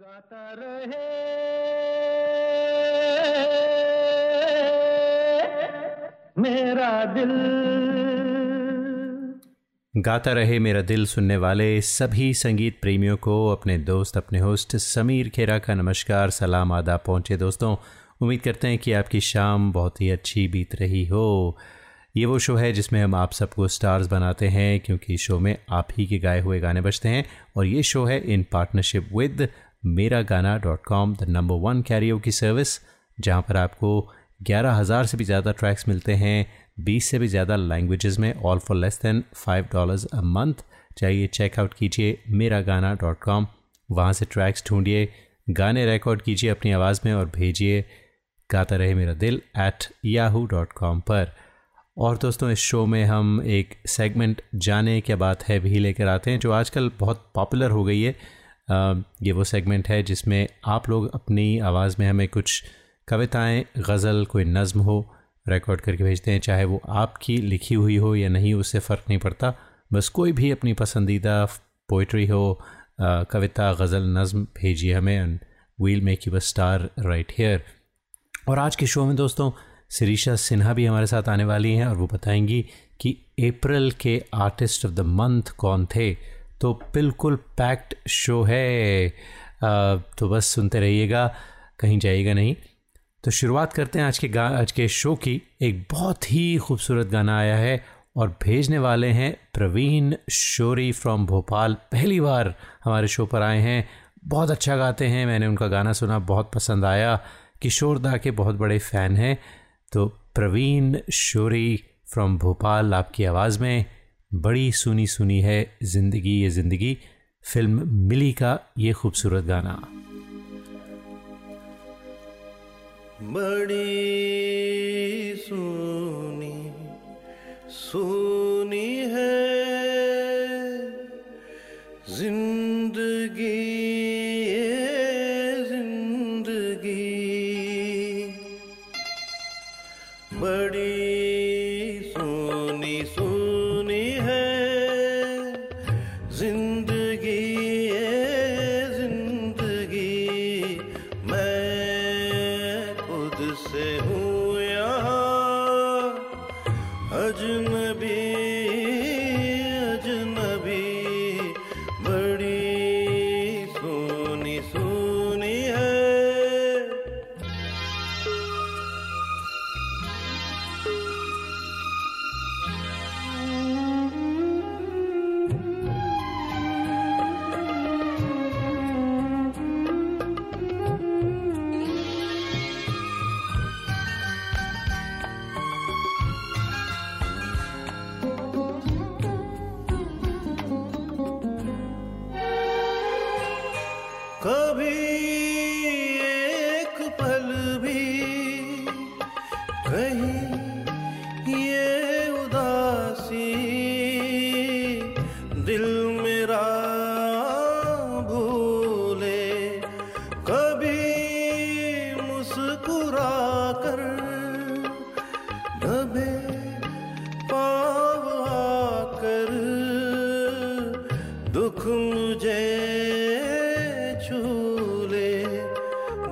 गाता रहे। मेरा दिल। गाता रहे मेरा दिल सुनने वाले सभी संगीत प्रेमियों को, अपने दोस्त, अपने होस्ट समीर खेरा का नमस्कार, सलाम आदाब पहुँचे दोस्तों। उम्मीद करते हैं कि आपकी शाम बहुत ही अच्छी बीत रही हो। ये वो शो है जिसमें हम आप सबको स्टार्स बनाते हैं, क्योंकि शो में आप ही के गाए हुए गाने बजते हैं। और ये शो है इन partnership with Mera Gaana dot com the number one karaoke की सर्विस जहाँ पर आपको ग्यारह हज़ार से भी ज़्यादा ट्रैक्स मिलते हैं, बीस से भी ज़्यादा लैंग्वेजेस में all for less than five dollars a month चाहिए चेकआउट कीजिए मेरा गाना डॉट कॉम, वहाँ से ट्रैक्स ढूंढिए, गाने रिकॉर्ड कीजिए अपनी आवाज़ में और भेजिए, गाता रहे मेरा दिल एट याहू डॉट कॉम पर। और दोस्तों, इस शो में हम एक सेगमेंट जाने क्या बात है भी लेकर आते हैं, जो आजकल बहुत पॉपुलर हो गई है। ये वो सेगमेंट है जिसमें आप लोग अपनी आवाज़ में हमें कुछ कविताएँ, गज़ल, कोई नज़म हो रिकॉर्ड करके भेजते हैं, चाहे वो आपकी लिखी हुई हो या नहीं, उससे फ़र्क नहीं पड़ता। बस कोई भी अपनी पसंदीदा पोइट्री हो कविता, गज़ल, नज़म, भेजिए हमें and we'll make you a star right here और आज के शो में दोस्तों सिरीशा सिन्हा भी हमारे साथ आने वाली हैं और वो बताएँगी कि अप्रैल के आर्टिस्ट ऑफ़ द मंथ कौन थे। तो बिल्कुल पैक्ड शो है। आ, तो बस सुनते रहिएगा कहीं जाइएगा नहीं। तो शुरुआत करते हैं आज के गा आज के शो की। एक बहुत ही खूबसूरत गाना आया है और भेजने वाले हैं प्रवीण शोरी फ्रॉम भोपाल। पहली बार हमारे शो पर आए हैं। बहुत अच्छा गाते हैं मैंने उनका गाना सुना बहुत पसंद आया। किशोर दा के बहुत बड़े फ़ैन हैं। तो प्रवीण शोरी फ्रॉम भोपाल आपकी आवाज़ में बड़ी सुनी सुनी है ज़िंदगी ये ज़िंदगी। फ़िल्म मिली का ये खूबसूरत गाना। बड़ी सुनी सुनी है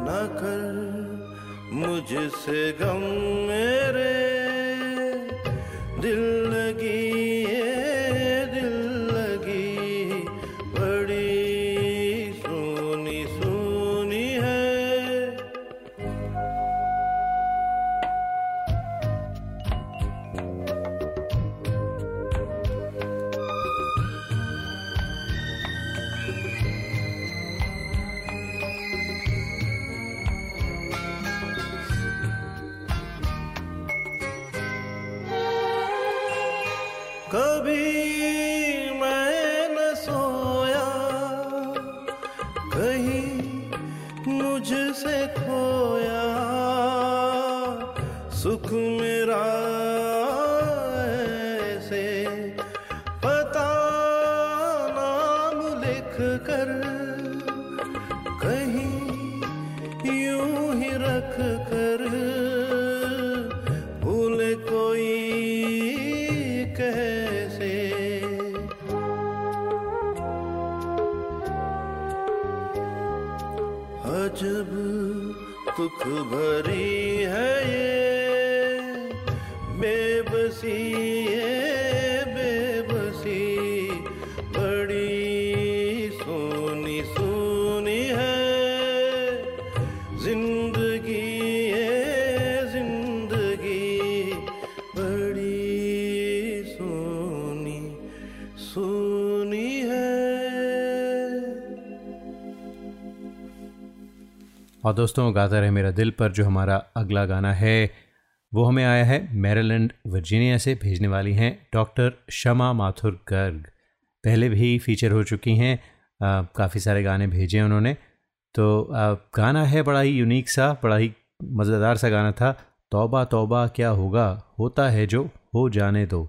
न कर मुझसे गम मेरे दिल दोस्तों गाता रहे मेरा दिल पर जो हमारा अगला गाना है वो हमें आया है मैरीलैंड वर्जीनिया से भेजने वाली हैं डॉक्टर शमा माथुर गर्ग। पहले भी फीचर हो चुकी हैं काफ़ी सारे गाने भेजे उन्होंने। तो आ, गाना है बड़ा ही यूनिक सा बड़ा ही मज़ेदार सा गाना था तौबा तौबा क्या होगा होता है जो हो जाने दो।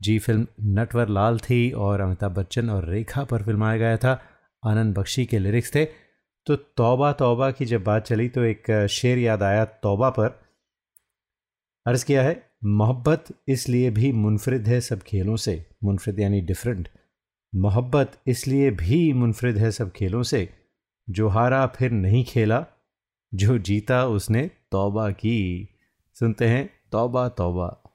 जी फ़िल्म नटवर लाल थी और अमिताभ बच्चन और रेखा पर फिल्माया गया था आनंद बख्शी के लिरिक्स थे। तो तौबा तौबा की जब बात चली तो एक शेर याद आया तौबा पर। अर्ज़ किया है, मोहब्बत इसलिए भी मुनफरद है सब खेलों से। मुनफरद यानी डिफरेंट मोहब्बत इसलिए भी मुनफरद है सब खेलों से। जो हारा फिर नहीं खेला, जो जीता उसने तौबा की। सुनते हैं, तौबा तौबा।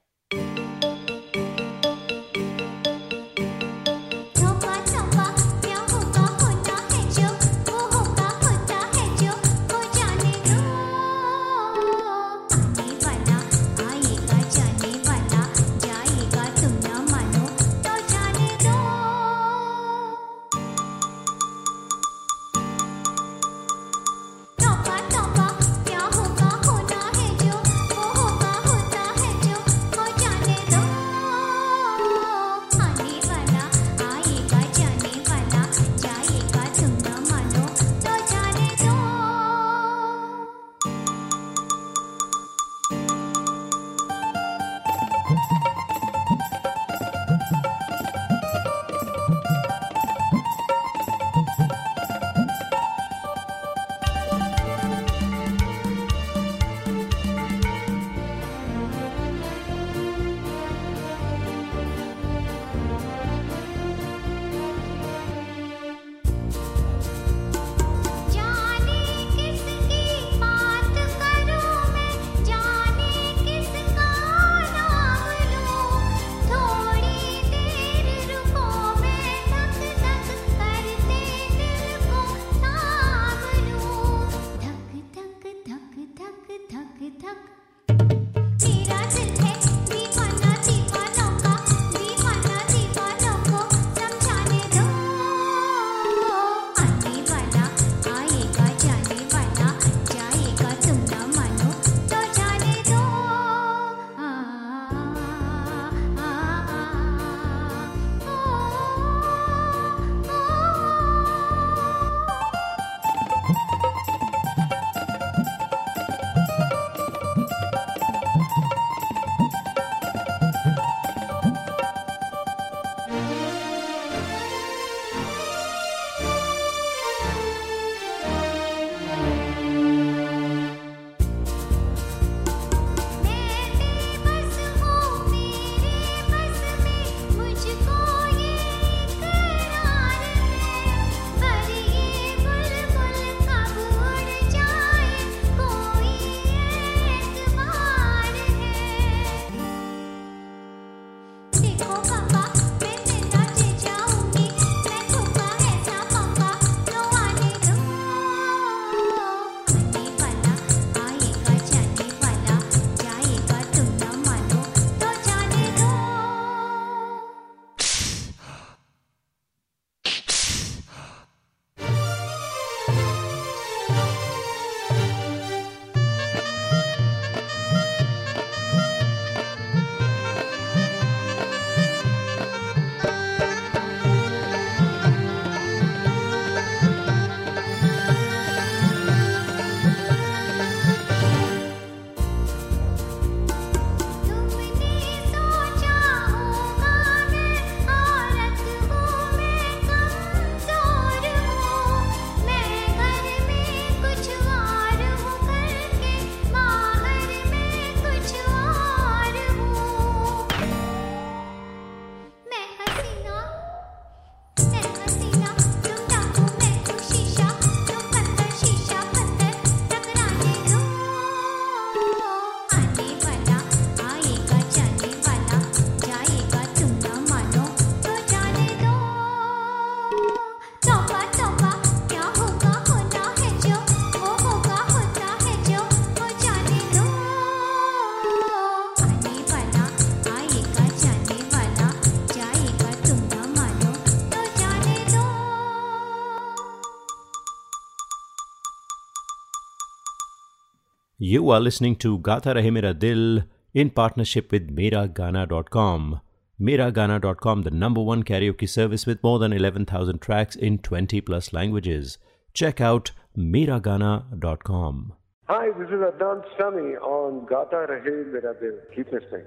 You are listening to Gata Rahe Mera Dil in partnership with Miragana.com. Miragana.com, the number one karaoke service with more than 11,000 tracks in 20 plus languages. Check out Miragana.com. Hi, this is Adnan Sami on Gata Rahe Mera Dil. Keep listening.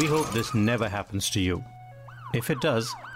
We hope this never happens to you. If it does,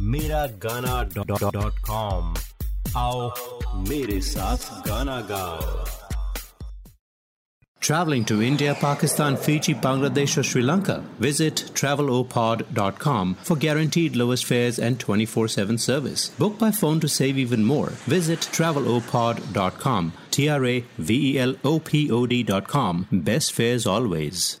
Meragana.com आओ मेरे साथ गाना गाओ Traveling to India, Pakistan, Fiji, Bangladesh, or Sri Lanka? Visit travelopod.com for guaranteed lowest fares and 24 7 service. Book by phone to save even more. Visit travelopod.com. T R A V E L O P O D.com. Best fares always.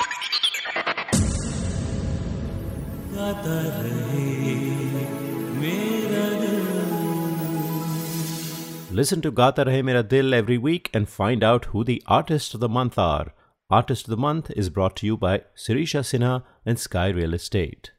Listen to Gata Rahe Mera Dil every week and find out who the artists of the month are. Artist of the Month is brought to you by Sirisha Sinha and Sky Real Estate.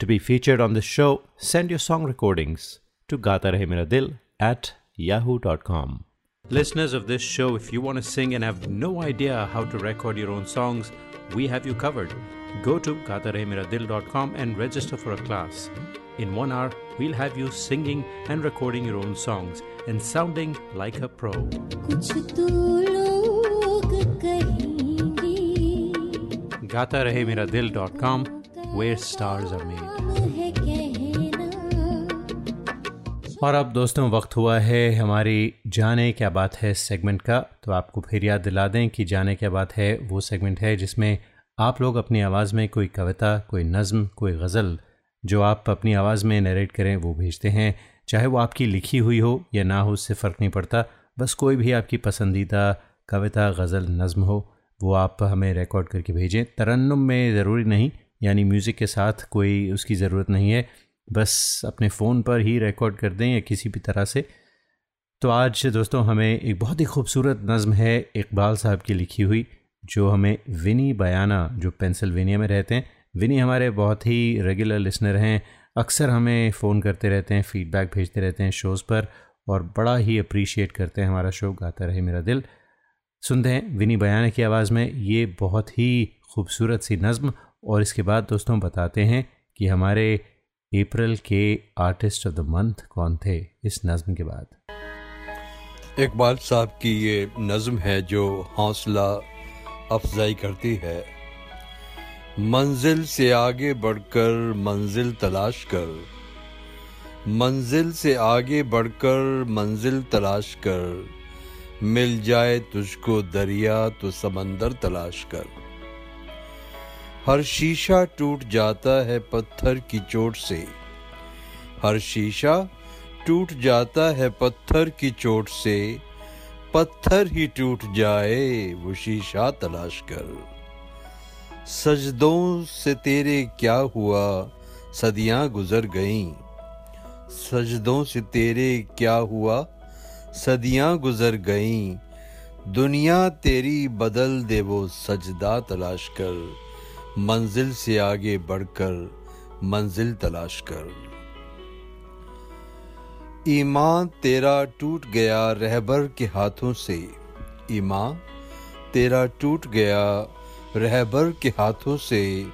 To be featured on the show, send your song recordings to Gata Rahe Mera Dil at yahoo.com. Listeners of this show, if you want to sing and have no idea how to record your own songs, we have you covered. Go to gatarehmeradil.com and register for a class. In one hour, we'll have you singing and recording your own songs and sounding like a pro. तो gatarehmeradil.com, where stars are made. और अब दोस्तों वक्त हुआ है हमारी जाने क्या बात है सेगमेंट का तो आपको फिर याद दिला दें कि जाने क्या बात है वो सेगमेंट है जिसमें आप लोग अपनी आवाज़ में कोई कविता, कोई नज़म, कोई गज़ल जो आप अपनी आवाज़ में नरेट करें, वो भेजते हैं। चाहे वो आपकी लिखी हुई हो या ना हो, उससे फ़र्क नहीं पड़ता। बस कोई भी आपकी पसंदीदा कविता, गज़ल, नज़म हो, वो आप हमें रिकॉर्ड करके भेजें। तरन्नुम में ज़रूरी नहीं, यानी म्यूज़िक के साथ कोई उसकी ज़रूरत नहीं है। बस अपने फ़ोन पर ही रिकॉर्ड कर दें या किसी भी तरह से। तो आज दोस्तों हमें एक बहुत ही खूबसूरत नज़म है इकबाल साहब की लिखी हुई। जो हमें विनी बयाना, जो पेंसिल्वेनिया में रहते हैं, विनी हमारे बहुत ही रेगुलर लिसनर हैं, अक्सर हमें फ़ोन करते रहते हैं फीडबैक भेजते रहते हैं शोज़ पर और बड़ा ही अप्रिशिएट करते हैं हमारा शो गाता रहे मेरा दिल। सुनते हैं विनी बयाना की आवाज़ में, ये बहुत ही खूबसूरत सी नज़म और इसके बाद दोस्तों बताते हैं कि हमारे अप्रैल के आर्टिस्ट ऑफ़ द मंथ कौन थे इस नज़म के बाद। इकबाल साहब की ये नज़म है जो हौसला अफजाई करती है। मंजिल से आगे बढ़कर मंजिल तलाश कर। मंजिल से आगे बढ़कर मंजिल तलाश कर। मिल जाए तुझको दरिया तो समंदर तलाश कर। हर शीशा टूट जाता है पत्थर की चोट से। हर शीशा टूट जाता है पत्थर की चोट से। पत्थर ही टूट जाए, वो शीशा तलाश कर। सजदों से तेरे क्या हुआ? सदियाँ गुजर गईं। सजदों से तेरे क्या हुआ? सदियाँ गुजर गईं। दुनिया तेरी बदल दे, वो सजदा तलाश कर। मंजिल से आगे बढ़कर मंजिल तलाश कर। ईमान तेरा टूट गया रहबर के हाथों से। ईमान तेरा टूट गया रहबर के हाथों से।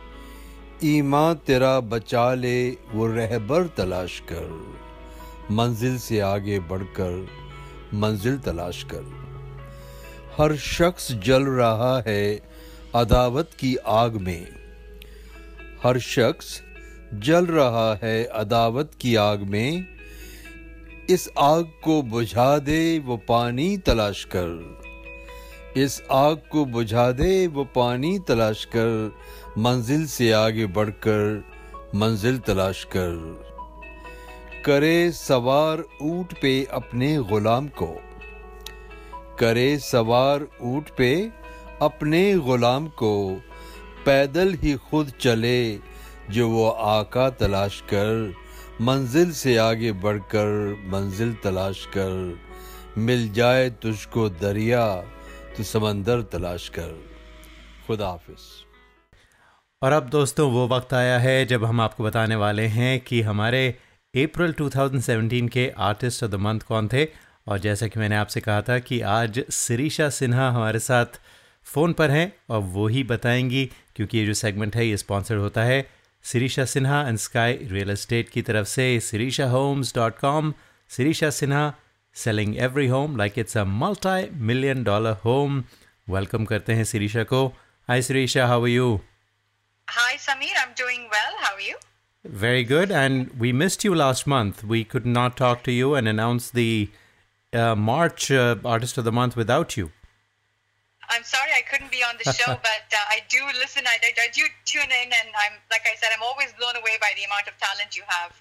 ईमान तेरा बचा ले, वो रहबर तलाश कर। मंजिल से आगे बढ़कर मंजिल तलाश कर। हर शख्स जल रहा है अदावत की आग में। हर शख्स जल रहा है अदावत की आग में। इस आग को बुझा दे, वो पानी तलाश कर। इस आग को बुझा दे, वो पानी तलाश कर। मंजिल से आगे बढ़कर मंजिल तलाश कर। करे सवार ऊँट पे अपने गुलाम को। करे सवार ऊँट पे अपने गुलाम को। पैदल ही खुद चले, जो वो आका तलाश कर। मंजिल से आगे बढ़कर मंजिल तलाश कर, मिल जाए तुझको दरिया तो समंदर तलाश कर। खुदा हाफिज। और अब दोस्तों, वो वक्त आया है जब हम आपको बताने वाले हैं कि हमारे अप्रैल 2017 के आर्टिस्ट ऑफ़ द मंथ कौन थे। और जैसा कि मैंने आपसे कहा था कि आज सिरीशा सिन्हा हमारे साथ फ़ोन पर हैं और वो ही बताएँगी, क्योंकि ये जो सेगमेंट है, ये स्पॉन्सर्ड होता है। Sirisha Sinha and Sky Real Estate की तरफ से Sirisha homes dot com Sirisha Sinha selling every home like it's a multi million dollar home welcome करते हैं सिरीशा को hi Sirisha how are you Hi, Samir. I'm doing well. How are you? Very good. And we missed you last month. We could not talk to you and announce the uh, March uh, Artist of the Month without you. I'm sorry I couldn't be on the show, but uh, I do listen. I, I, I do tune in, and I'm like I said, I'm always blown away by the amount of talent you have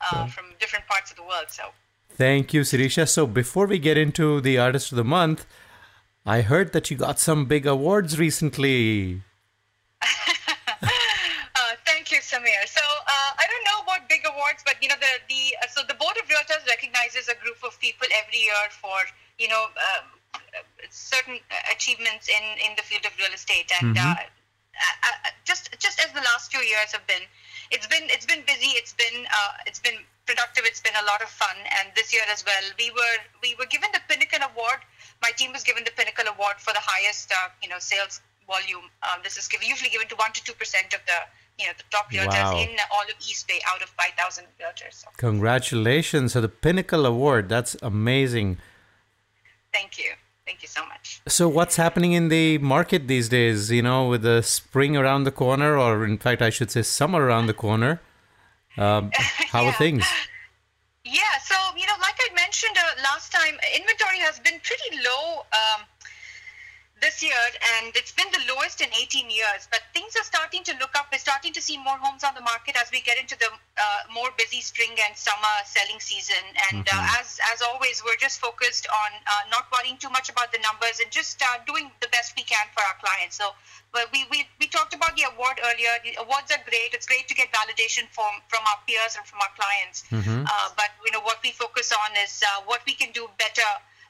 uh, from different parts of the world. So Thank you, Sirisha. So before we get into the Artist of the Month, I heard that you got some big awards recently. Uh, thank you, Samir. So uh, I don't know about big awards, but you know the the uh, so the board of realtors recognizes a group of people every year for you know um, uh, certain achievements in in the field of real estate, and Mhm. uh, uh, uh, just just as the last few years have been, it's been it's been busy. It's been uh, it's been productive. It's been a lot of fun, and this year as well, we were we were given the Pinnacle Award. My team was given the Pinnacle Award for the highest uh, you know sales volume. Um, this is given, usually given to one to two percent of the you know the top realtors Wow. in all of East Bay out of five thousand realtors. So Congratulations. So the Pinnacle Award, that's amazing. Thank you, thank you so much. So what's happening in the market these days, you know, with the spring around the corner, or in fact, I should say summer around the corner? Um, how are things? Yeah, so you know, like I mentioned uh, last time, inventory has been pretty low um, this year, and it's been the lowest in 18 years. But things are starting to look up. We're starting to see more homes on the market as we get into the uh, more busy spring and summer selling season. And Mhm. uh, as as always, we're just focused on uh, not worrying too much about the numbers and just uh, doing the best we can for our clients. So. But we, we, we talked about the award earlier. The awards are great. It's great to get validation from, from our peers and from our clients. Mhm. Uh, but you know what we focus on is uh, what we can do better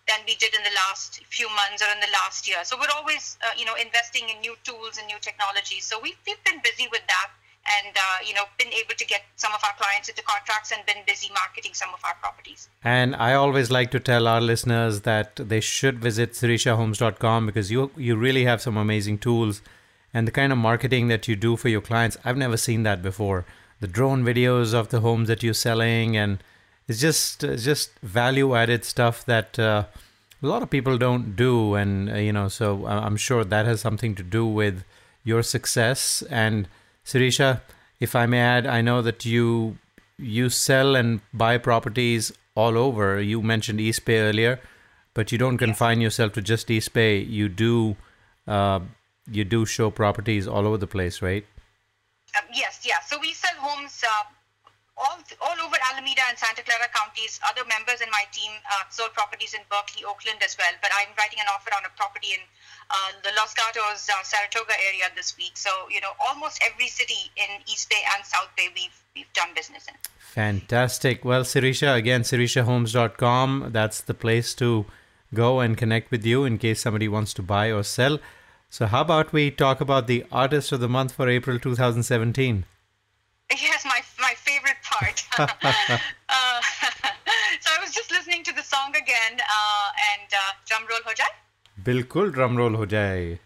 than we did in the last few months or in the last year. So we're always uh, you know investing in new tools and new technologies. So we've, we've been busy with that and uh, you know been able to get some of our clients into contracts and been busy marketing some of our properties. And I always like to tell our listeners that they should visit sirishahomes.com because you you really have some amazing tools and the kind of marketing that you do for your clients. I've never seen that before. The drone videos of the homes that you're selling and it's just it's just value added stuff that uh, a lot of people don't do and uh, you know so I'm sure that has something to do with your success and Sirisha if I may add I know that you you sell and buy properties all over. You mentioned East Bay earlier, but you don't confine yourself to just East Bay. You do uh, you do show properties all over the place, right? Um, yes, yeah. So we sell homes uh, all all over Alameda and Santa Clara counties. Other members in my team uh, sold properties in Berkeley, Oakland as well. But I'm writing an offer on a property in uh, the Los Gatos, uh, Saratoga area this week. So you know, almost every city in East Bay and South Bay we've we've done business in. Fantastic. Well, Sirisha, again, sirishahomes.com. That's the place to go and connect with you in case somebody wants to buy or sell. So, how about we talk about the artist of the month for April 2017? Yes, my part. uh, so I was just listening to the song again, uh, and uh, drum roll ho jaye. बिल्कुल drum roll हो जाए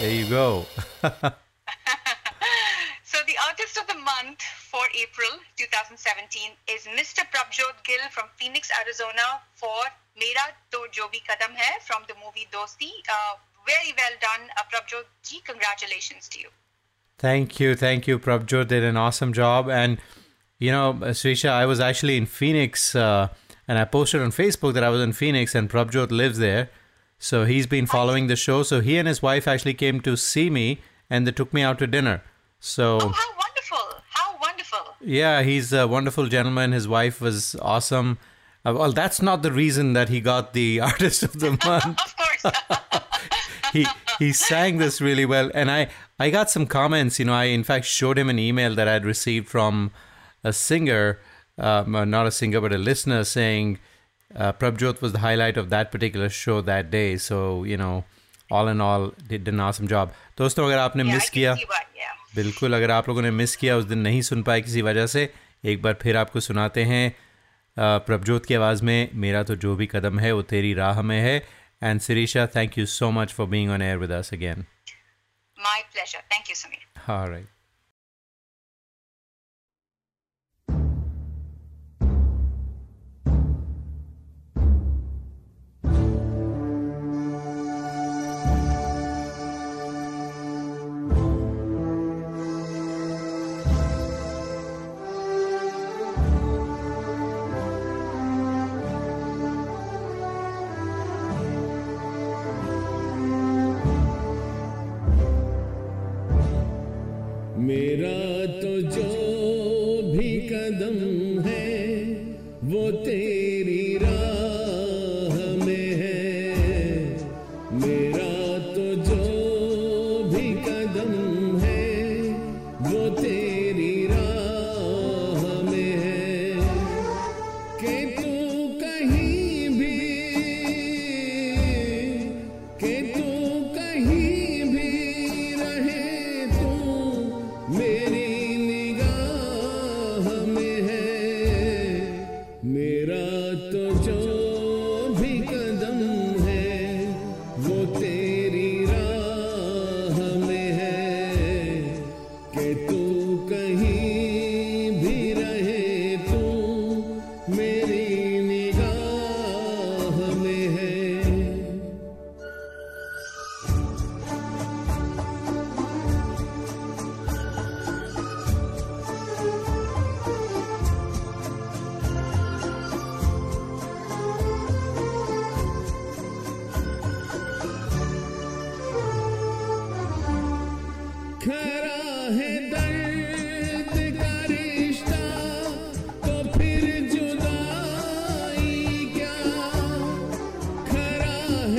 There you go. So the artist of the month for April 2017 is Mr. Prabjot Gill from Phoenix, Arizona for Mera To Jo Bhi Kadam Hai from the movie Dosti. Uh, very well done, uh, Prabjot ji. Congratulations to you. Thank you, thank you. Prabjot did an awesome job, and you know, Srisha, I was actually in Phoenix, uh, and I posted on Facebook that I was in Phoenix, and Prabjot lives there, so he's been following the show. So he and his wife actually came to see me, and they took me out to dinner. So Oh, how wonderful! How wonderful! yeah, he's a wonderful gentleman. His wife was awesome. Uh, well, that's not the reason that he got the artist of the month. Of course. he he sang this really well and i i got some comments you know i in fact showed him an email that i'd received from a singer um, uh, not a singer but a listener saying uh, prabjot was the highlight of that particular show that day so you know all in all did an awesome job दोस्तों अगर आपने yeah, miss किया. Yeah. बिल्कुल अगर आप लोगों ने miss किया उस दिन नहीं सुन पाए किसी वजह से एक बार फिर आपको सुनाते हैं प्रभजोत की आवाज़ में मेरा तो जो भी कदम है वो तेरी राह में है And Sirisha, thank you so much for being on air with us again. My pleasure. Thank you, Sameer. All right. hey.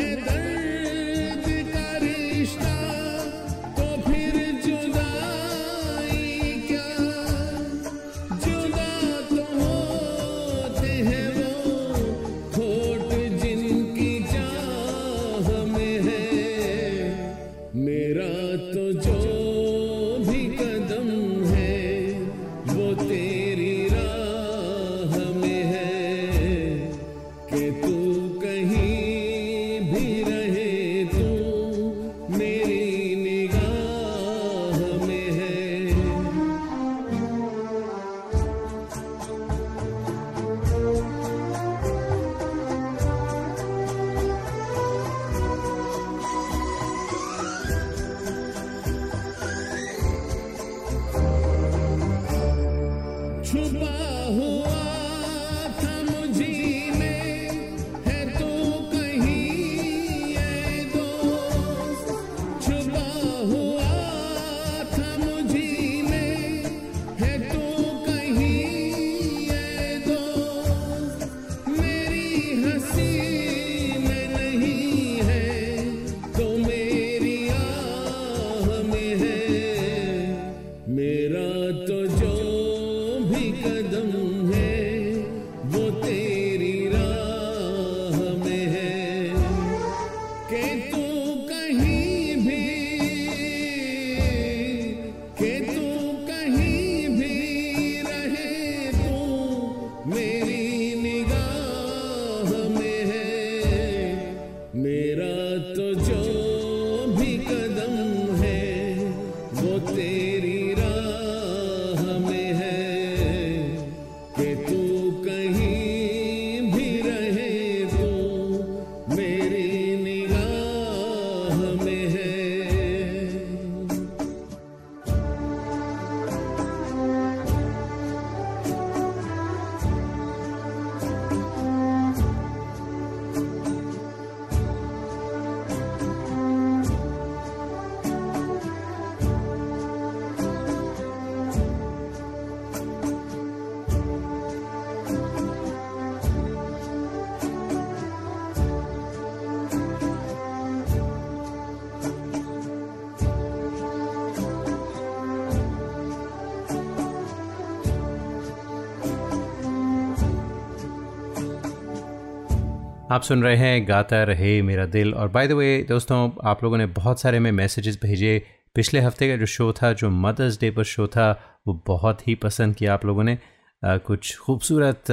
आप सुन रहे हैं गाता रहे मेरा दिल। और बाय द वे दोस्तों आप लोगों ने बहुत सारे में मैसेजेस भेजे। पिछले हफ़्ते का जो शो था जो मदर्स डे पर शो था वो बहुत ही पसंद किया आप लोगों ने। अ, कुछ खूबसूरत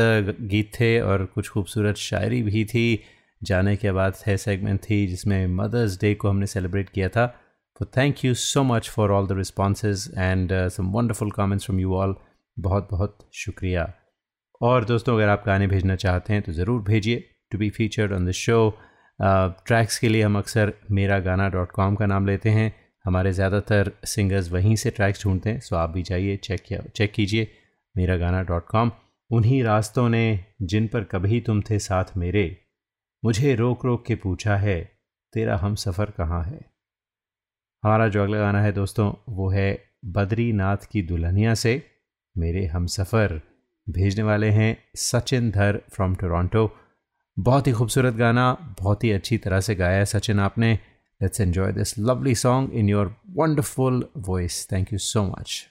गीत थे और कुछ खूबसूरत शायरी भी थी। जाने के बाद है सेगमेंट थी जिसमें मदर्स डे को हमने सेलिब्रेट किया था। तो thank you so much for all the responses and some wonderful comments from you all बहुत बहुत शुक्रिया। और दोस्तों अगर आप गाने भेजना चाहते हैं तो ज़रूर भेजिए। To be featured on the show tracks के लिए हम अक्सर मेरा गाना डॉट कॉम का नाम लेते हैं। हमारे ज़्यादातर सिंगर्स वहीं से ट्रैक्स ढूंढते हैं सो आप भी जाइए चेक किया चेक कीजिए मेरा गाना डॉट कॉम उन्हीं रास्तों ने जिन पर कभी तुम थे साथ मेरे, मुझे रोक रोक के पूछा है, तेरा हम सफ़र कहाँ है? हमारा जो अगला गाना है दोस्तों, वो है बद्रीनाथ की दुल्हनिया से मेरे हम सफ़र भेजने वाले हैं सचिन धर फ्रॉम टोरंटो बहुत ही खूबसूरत गाना, बहुत ही अच्छी तरह से गाया है सचिन आपने। Let's enjoy this lovely song in your wonderful voice thank you so much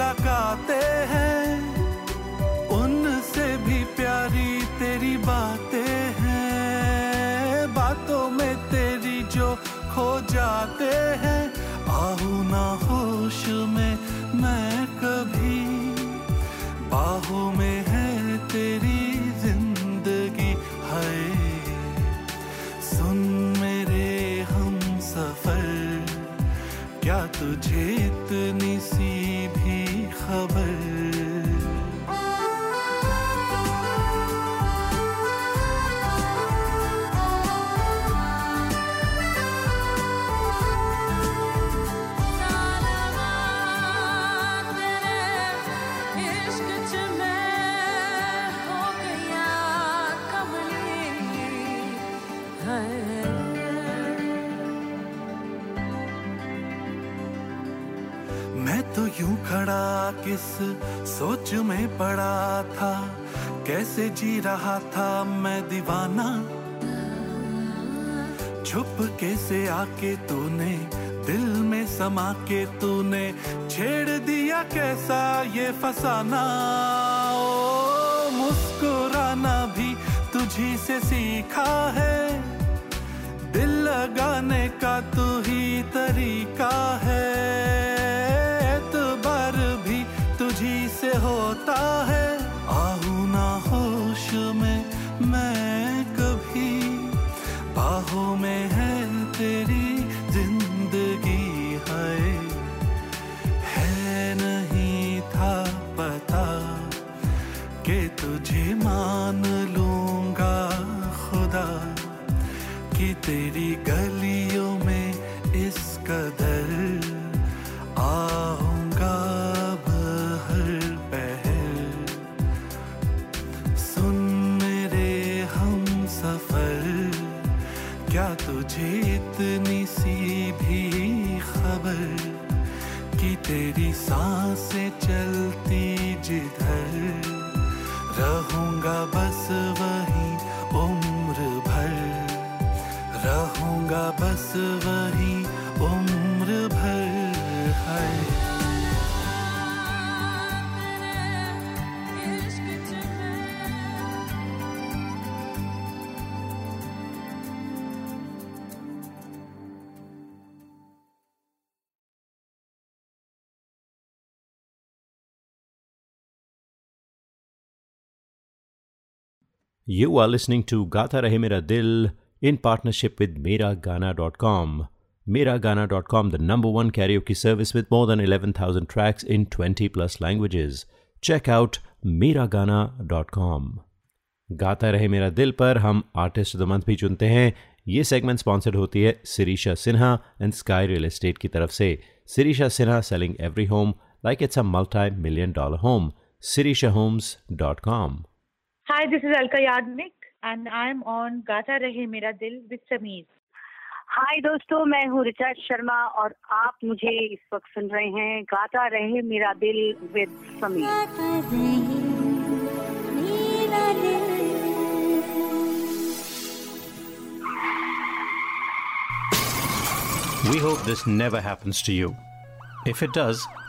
मुलाकातें हैं। उनसे भी प्यारी तेरी बातें हैं। बातों में तेरी जो खो जाते हैं, आहू ना होश किस सोच में पड़ा था, कैसे जी रहा था मैं दीवाना। छुप कैसे आके तूने, दिल में समा के तूने, छेड़ दिया कैसा ये फसाना। ओ, मुस्कुराना भी तुझी से सीखा है, दिल लगाने का तू ही तरीका है। तुझी से होता है। आहू ना होश में मैं कभी। बाहों में है तेरी ज़िंदगी है है नहीं था पता कि तुझे मान लूँगा खुदा। कि तेरी गलियों में इस कदर तेरी साँसें चलती जिधर। रहूँगा बस वही उम्र भर। रहूँगा बस वही You are listening to Gata Rahe Mera Dil in partnership with Miragana.com. Miragana.com, the number one karaoke service with more than 11,000 tracks in 20 plus languages. Check out Miragana.com. गाता रहे मेरा दिल पर हम आर्टिस्ट द मंथ भी चुनते हैं ये सेगमेंट स्पॉन्सर्ड होती है Sirisha Sinha and sky real estate की तरफ़ से Sirisha Sinha selling every home like it's a multi million dollar home Sirisha homes dot com Hi, this is Alka Yagnik and I'm on Gata Rahe Mera Dil with Sameer. Hi दोस्तों मैं हूँ रिचा शर्मा और आप मुझे इस वक्त सुन रहे हैं Gaata Rahe Mera Dil with Sameer We hope this never happens to you. If it does,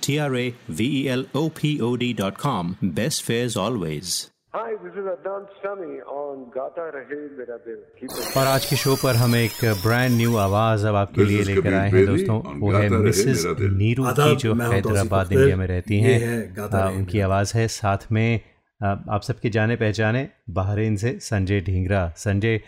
T R A V E L O P O D.com. Best fares always. Hi, this is Adnan Sami on Gata Rahe Mera Dil. Keep it. और आज के show पर हम एक brand new आवाज़ अब आपके लिए लेकर आए हैं दोस्तों on वो है मिसेस। नीरू की जो हैदराबाद इंडिया में रहती हैं है उनकी आवाज़ है साथ में आप सबके जाने पहचाने बहरीन से संजय ढींगरा संजय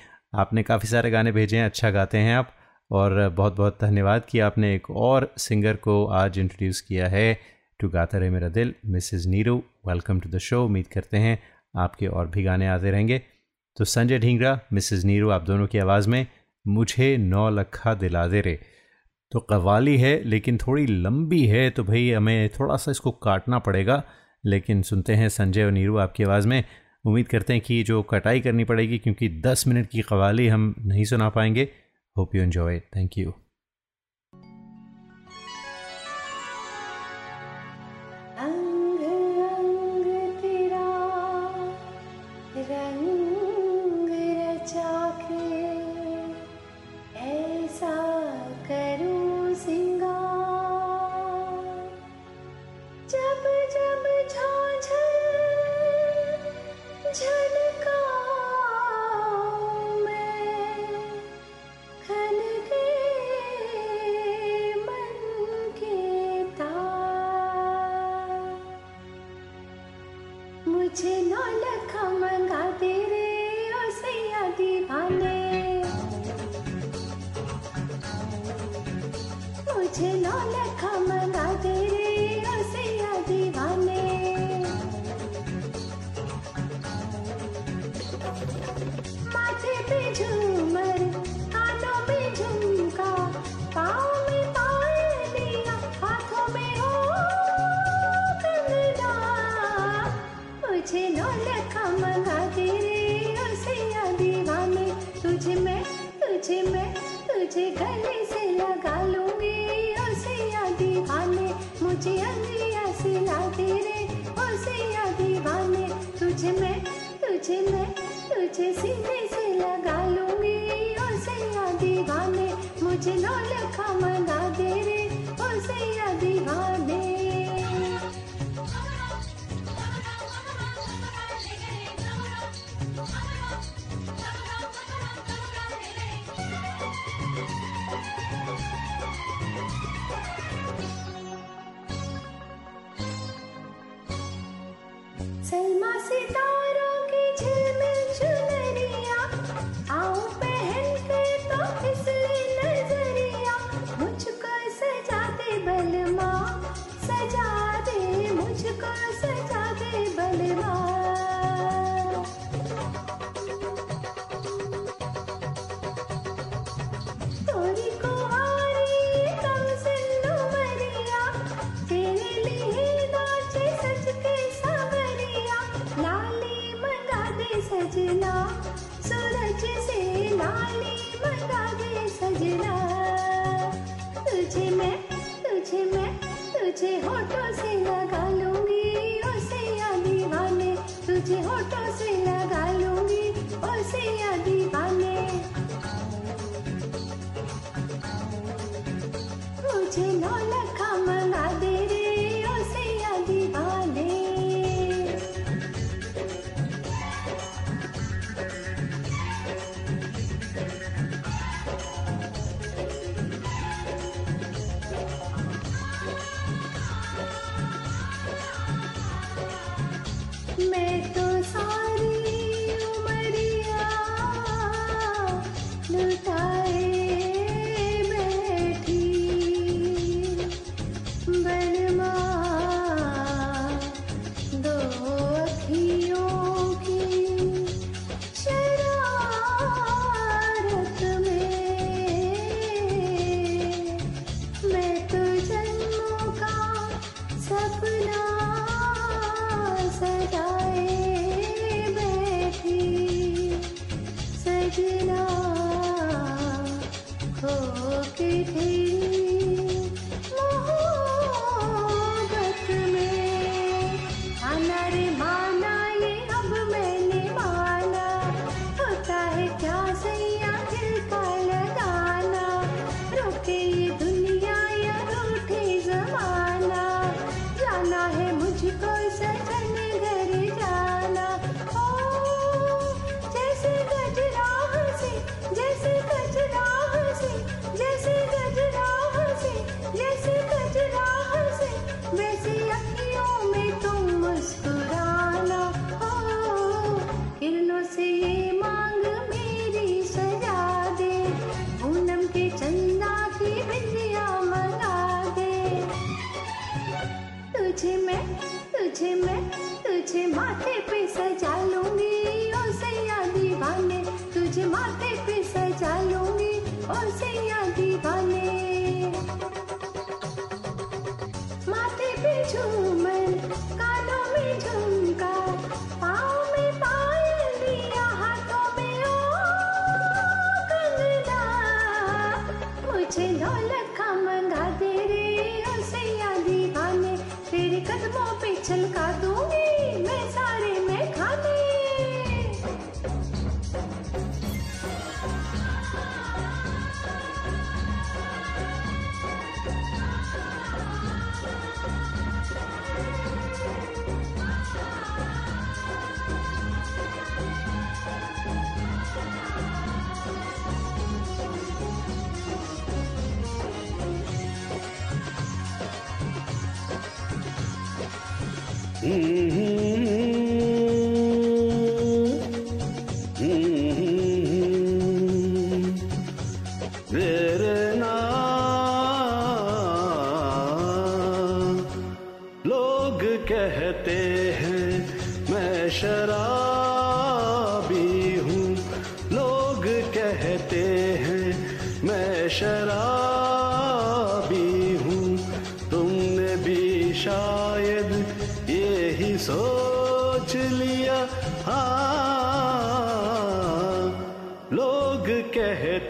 आपने काफ़ी सारे गाने भेजे हैं अच्छा गाते हैं आप और बहुत बहुत धन्यवाद कि आपने एक और सिंगर को आज इंट्रोड्यूस किया है। To Gaata Rahe Mera Dil, Mrs Neeru welcome to the show उम्मीद करते हैं आपके और भी गाने आते रहेंगे। तो संजय ढींगरा मिसेस नीरू, आप दोनों की आवाज़ में मुझे नौ लखा दिला दे रे। तो कवाली है, लेकिन थोड़ी लंबी है तो भाई हमें थोड़ा सा इसको काटना पड़ेगा। लेकिन सुनते हैं संजय और नीरू आपकी आवाज़ में। उम्मीद करते हैं कि जो कटाई करनी पड़ेगी, क्योंकि 10 मिनट की कवाली हम नहीं सुना पाएँगे। Hope you enjoy it. Thank you. मुझे नौ लखा मंगा दे रे ओ सैया दीवाने। मुझे नौ लखा तुझे गले से लगा लूँगी ओ सैया दीवाने मुझे अंगलिया से ला दे रे। सैया दीवाने तुझे मैं तुझे मैं, तुझे सीने से लगा लूँगी। ओ सैया दीवाने मुझे नौ लखा मंगा दे रे। सैया दीवाने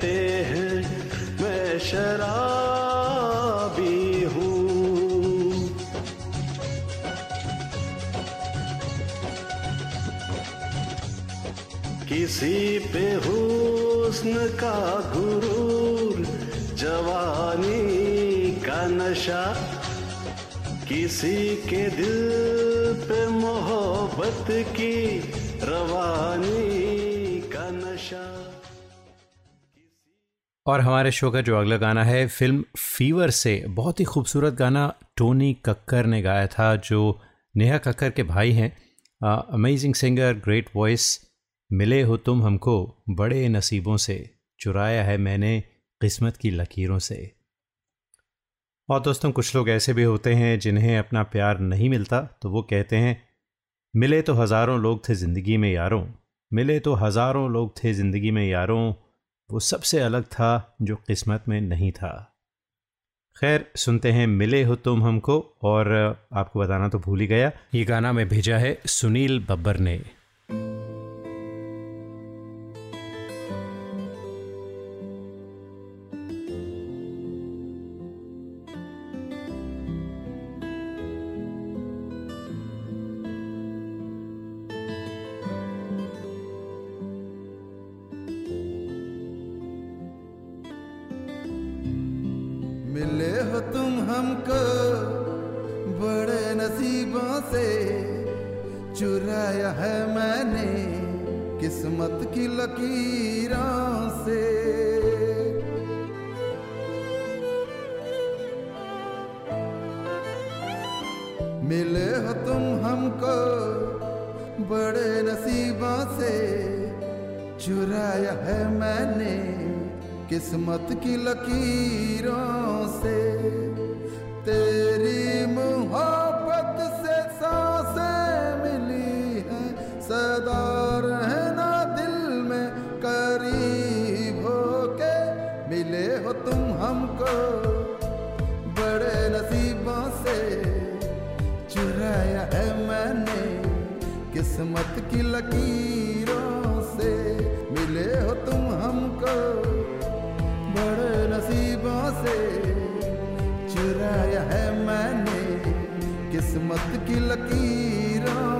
कहते हैं, मैं शराबी हूँ। किसी पे हुस्न का गुरूर, जवानी का नशा। किसी के दिल पे मोहब्बत की रवानी। और हमारे शो का जो अगला गाना है, फ़िल्म फीवर से, बहुत ही खूबसूरत गाना टोनी कक्कर ने गाया था, जो नेहा कक्कर के भाई हैं। अमेजिंग सिंगर ग्रेट वॉइस मिले हो तुम हमको, बड़े नसीबों से, चुराया है मैंने किस्मत की लकीरों से। और दोस्तों, कुछ लोग ऐसे भी होते हैं, जिन्हें अपना प्यार नहीं मिलता तो वो कहते हैं, मिले तो हज़ारों लोग थे ज़िंदगी में यारों, मिले तो हज़ारों लोग थे ज़िंदगी में यारों वो सबसे अलग था जो किस्मत में नहीं था। खैर, सुनते हैं, मिले हो तुम हमको और आपको बताना तो भूल ही गया। ये गाना मैं भेजा है सुनील बब्बर ने। तुम हमको बड़े नसीबों से चुराया है मैंने किस्मत की लकीरों से। तेरी मोहब्बत किस्मत की लकीरों से मिले हो तुम हमको, बड़े नसीबों से चुराया है मैंने किस्मत की लकीरों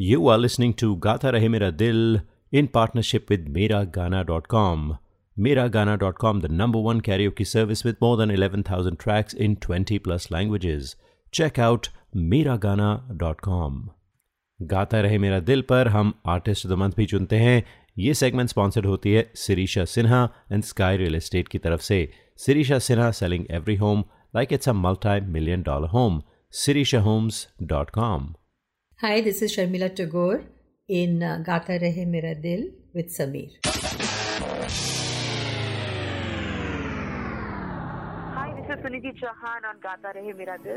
You are listening to Gata Rahe Mera Dil in partnership with Miragana.com. Miragana.com, the number one karaoke service with more than 11,000 tracks in 20 plus languages. Check out Miragana.com. गाता रहे मेरा दिल पर हम आर्टिस्ट द मंथ भी चुनते हैं ये सेगमेंट स्पॉन्सर्ड होती है Sirisha Sinha and sky real estate की तरफ़ से Sirisha Sinha selling every home like it's a multi million dollar home Sirisha homes dot com Hi, this is Sharmila Tagore in uh, Gata Rehe Mera Dil with Sameer. Hi, this is Suniti Chauhan on Gata Rehe Mera Dil.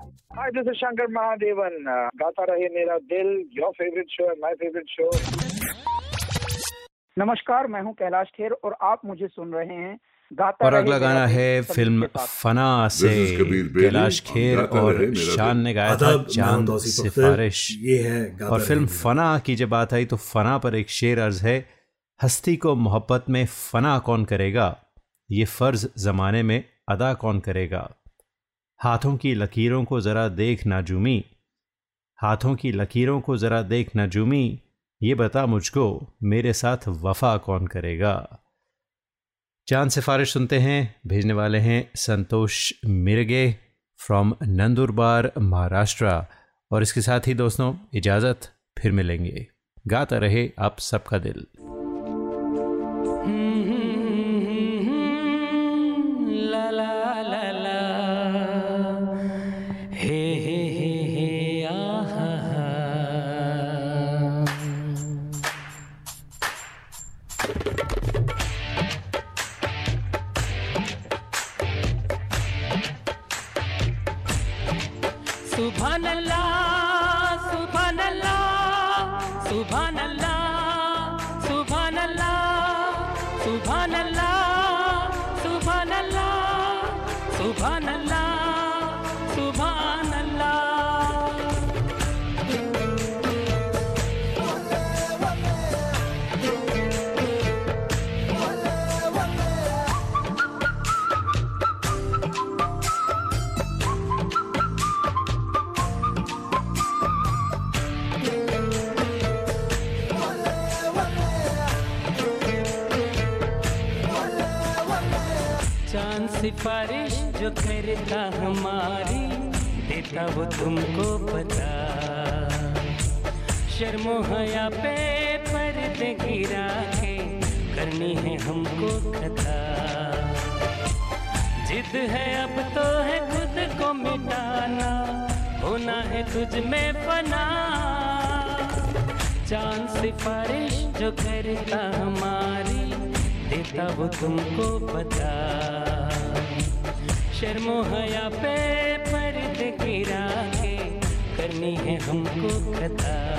Hi, this is Shankar Mahadevan. Uh, गाता रहे मेरा दिल your favorite show and my favorite show. नमस्कार मैं हूँ कैलाश खेर और आप मुझे सुन रहे हैं गाता और अगला गाना है फ़िल्म फना से कैलाश खेर और शान ने गाया था चाँद सिफारिश। ये है और फ़िल्म फना की जब बात आई तो फना पर एक शेर अर्ज़ है हस्ती को मोहब्बत में फना कौन करेगा? ये फ़र्ज़ जमाने में अदा कौन करेगा? हाथों की लकीरों को ज़रा देख ना जूमी। हाथों की लकीरों को ज़रा देख ना जूमी। ये बता मुझको, मेरे साथ वफा कौन करेगा? चाँद सिफारिश सुनते हैं, भेजने वाले हैं संतोष मिर्गे फ्रॉम नंदुरबार, महाराष्ट्र। और इसके साथ ही दोस्तों, इजाज़त, फिर मिलेंगे। गाता रहे आप सबका दिल। సుభానల్లా సుభానల్లా సుభానల్లా. सिफारिश जो करता हमारी, देता वो तुमको पता। शर्मो हया पे पर्दे गिरा के करनी है हमको कथा। जिद है अब तो है खुद को मिटाना, होना है तुझ में फना। चाँद सिफारिश जो करता हमारी, देता वो तुमको पता। शर्मो हया पे पर्द गिरा के करनी है हमको कथा।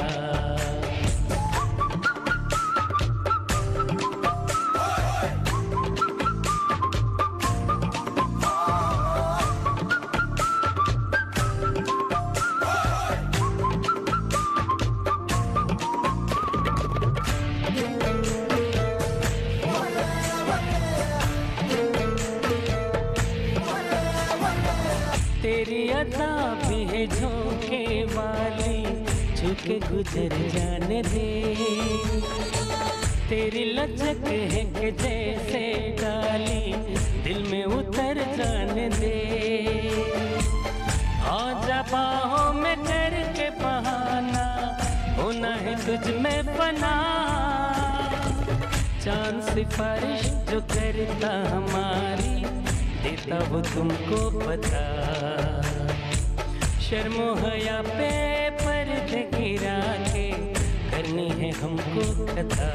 तेरी अदा भी है झोंके वाली, झुके गुजर जाने दे। तेरी लचक है कि जैसे डाली, दिल में उतर जाने दे। आजा बाहों में करके बहाना, होना है तुझ में बना चाँद सिफारिश जो करता हमारी देता वो तुमको पता। शर्मो हया पे पर्दे गिरा के करनी है हमको कथा।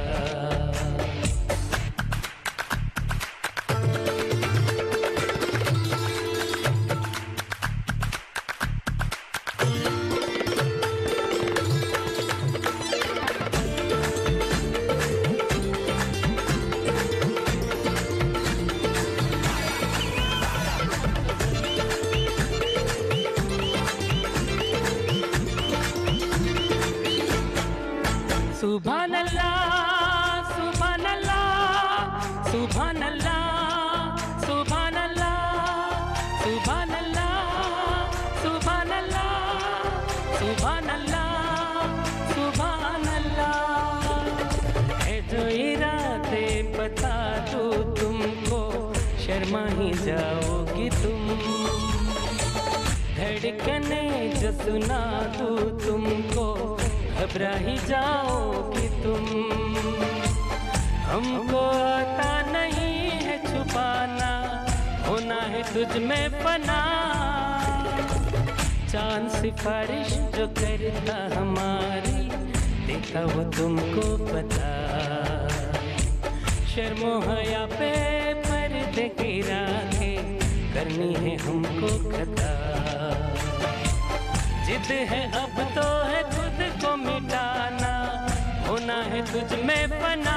चाँद सिफारिश जो करता हमारी, देखा वो तुमको पता। शर्मो हया पे पर्दे गिरा के करनी है हमको कथा जिद है अब तो है खुद को मिटाना, होना है तुझ में बना